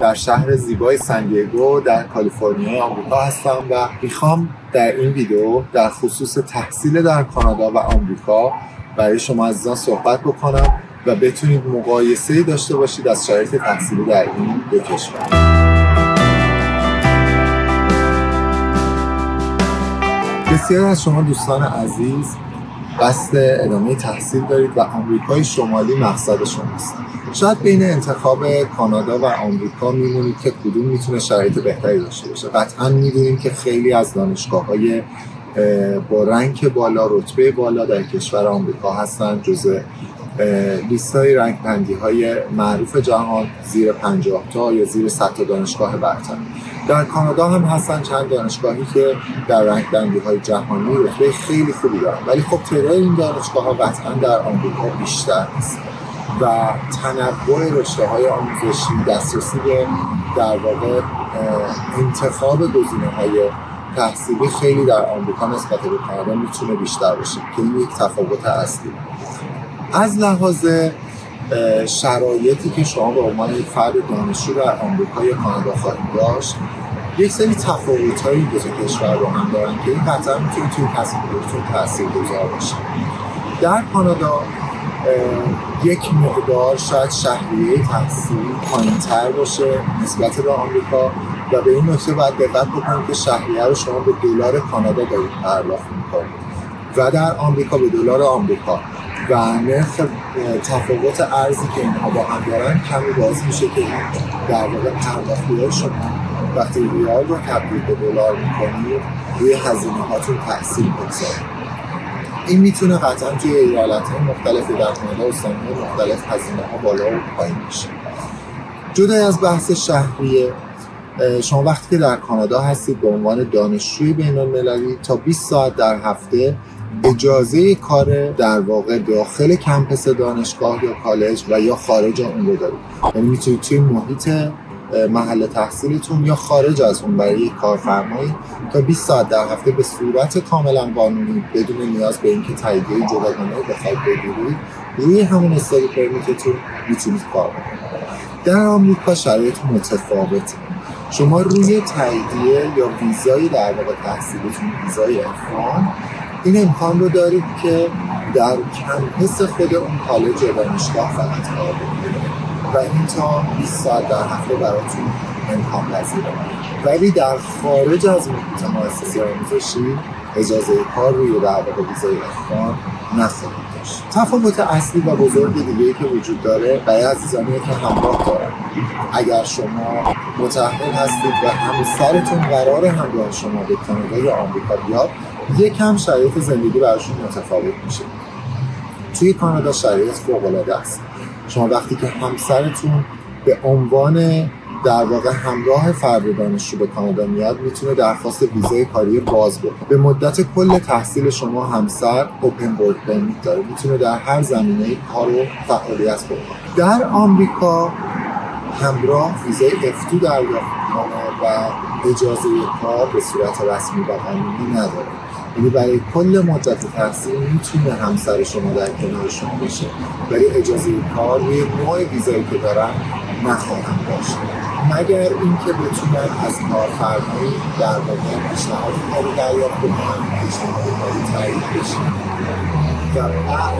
در شهر زیبای سندیگو در کالیفرنیا آمریکا هستم و می‌خوام در این ویدیو در خصوص تحصیل در کانادا و آمریکا برای شما عزیزان صحبت بکنم و بتونید مقایسه داشته باشید از شرایط تحصیلی در این دو کشور. بسیار از شما دوستان عزیز قصد ادامه تحصیل دارید و آمریکای شمالی مقصد شماست. شاید بین انتخاب کانادا و آمریکا میمونید که کدوم می‌تونه شرایط بهتری داشته باشه. قطعا می‌دونیم که خیلی از دانشگاه های با رنگ بالا رتبه بالا در کشور آمریکا هستن جزء لیست های رنگ های معروف جهان زیر 50 تا یا زیر 100 تا دانشگاه برتر. در کانادا هم هستن چند دانشگاهی که در رنگ بندی های جهانی رتبه خیلی خوبی دارن. ولی خب تعداد این دانشگاه ها قطعا در آمریکا بیشتر است و تنوع رشته های آموزشی دسترسی به در واقع انتخاب گزینه های تحصیلی خیلی در آمریکا نسبت به کانادا می‌تونه بیشتر باشه که این یک تفاوت اصلی. از لحاظ شرایطی که شما به عنوان یک فرد دانشجو در آمریکا یا کانادا خواهید داشت یک سری تفاوت هایی دو کشور رو هم دارن که این قطعا می‌تونه توی تصمیمتون تاثیر گذار باشه. در کانادا یک مقدار شاید شهریه تحصیل پایینتر باشه نسبت به آمریکا و به این نکته باید دقت بکنید که شهریه رو شما به دلار کانادا دارید پرداخت می‌کنید و در آمریکا به دلار آمریکا. و نرخ تفاوت ارزی که اینها با هم دارن کمی باز میشه که در واقع پرداختی شما وقتی ریال رو تبدیل به دلار می‌کنید روی هزینه هاتون تاثیر بگذاره. این می‌تونه قطعا توی ایالت های مختلفی در کانادا و مختلف هزینه ها بالا و پایین میشه جدا از بحث شهریه شما وقتی که در کانادا هستید به عنوان دانشجوی بین المللی تا 20 ساعت در هفته اجازه کار در واقع داخل کمپس دانشگاه یا کالج و یا خارج اون رو دارید. یعنی می‌تونید توی محیط محل تحصیلتون یا خارج از اون برای یک کارفرمایی تا 20 ساعت در هفته به صورت کاملا قانونی بدون نیاز به اینکه تاییدیه جداگانه بخواید بگیرید روی همون استادی پرمیتتون می‌تونید کار بکنید. در آمریکا شرایط متفاوته. شما روی تاییدیه یا ویزای در واقع تحصیلتون ویزای افغان این امکان رو دارید که در کمپس خود اون کالج یا دانشگاه فقط کار بکنید. و این تا 20 ساعت در هفته براتون امکان پذیره ولی در خارج از محیط مؤسسه آموزشی اجازه کار روی در واقع ویزای افغان نخواهید تفاوت اصلی و بزرگ دیگه که وجود داره برای عزیزانی که همراه دارن اگر شما متحد هستید و همسرتون قرار همراه شما به کانادا یا آمریکا بیاد یکم شرایط زندگی براشون متفاوت میشه. توی کانادا شرایط فوق العاده است. شما وقتی که همسرتون به عنوان در واقع همراه فرد دانشجو به کانادا میاد می‌تونه درخواست ویزای کاری باز بکنه. به مدت کل تحصیل شما همسر اوپن ورک پرمیت داره. می‌تونه در هر زمینه کار و فعالیت بکنه. در آمریکا همراه ویزای افتو دریافت می‌کنه و اجازه کار به صورت رسمی و قانونی نداره. یعنی برای کل مدت تحصیل می‌تونه همسر شما در کنار شما باشه. ولی اجازه کار روی نوع ویزایی که دارن نخواهند داشت. مگر اینکه بتونن از کارفرمایی در واقع پیشنهاد کاری دریافت بکنن پیشنهاد کاری تایید بشه؟ و بعد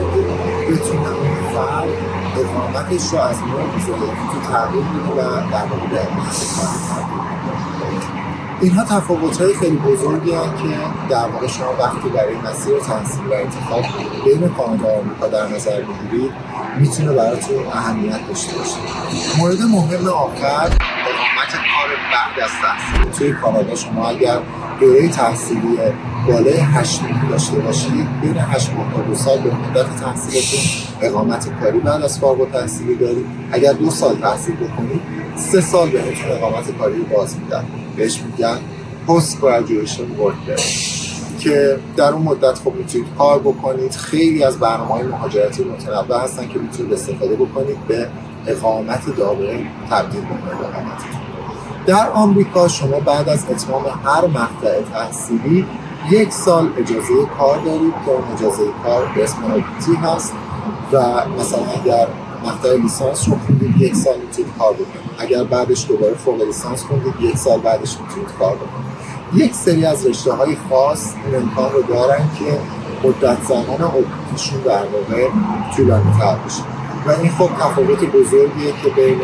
بتونن فرد اقامتش رو از نوع ویزایی تو تغییر بده و در واقع به کاری اینها تفاوت های خیلی بزرگی هستند که در واقع شما وقتی برای مسیر تحصیل و انتخاب بین کانادا و آمریکا در نظر بگیرید می‌تونه براتون اهمیت داشته باشه. مورد مهم آخر اقامت کار بعد از تحصیل توی کانادا شما اگر دوره تحصیلی بالای 8 ماه داشته باشید بین 8 ماه تا دو سال به مدت تحصیلتون اقامت کاری بعد از فارغ التحصیلی دارید. اگر دو سال تحصیل بکنید سه سال بهتون اقامت کاری باز میدن. بهش میگن پست گراجویشن ورک که در اون مدت خب می‌تونید کار بکنید. خیلی از برنامه های مهاجرتی متنوع هستن که می‌تونید استفاده بکنید به اقامت دائم تبدیل بکنید اقامتتون در آمریکا شما بعد از اتمام هر مقطع تحصیلی یک سال اجازه کار دارید که اون اجازه کار به اسم هست و مثلا اگر مقطع لیسانس رو خوندید یک سال می‌تونید کار بکنید. اگر بعدش دوباره فوق لیسانس خوندید یک سال بعدش می‌تونید کار بکنید. یک سری از رشته های خاص این امکان رو دارن که مدت زمان اوپیشون در واقع طولانی تر بشه. و این خب تفاوت بزرگیه که بین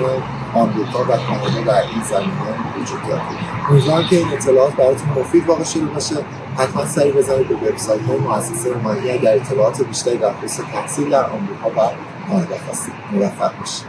آمریکا و کانادا در این زمینه وجود داره. امیدوارم که این اطلاعات براتون مفید واقع شده باشه. حتما سری بزنید به وبسایت های مؤسسه رومانی اگر اطلاعات بیشتری در خصوص تحصیل در آمریکا و کانادا خواستید موفق باشید.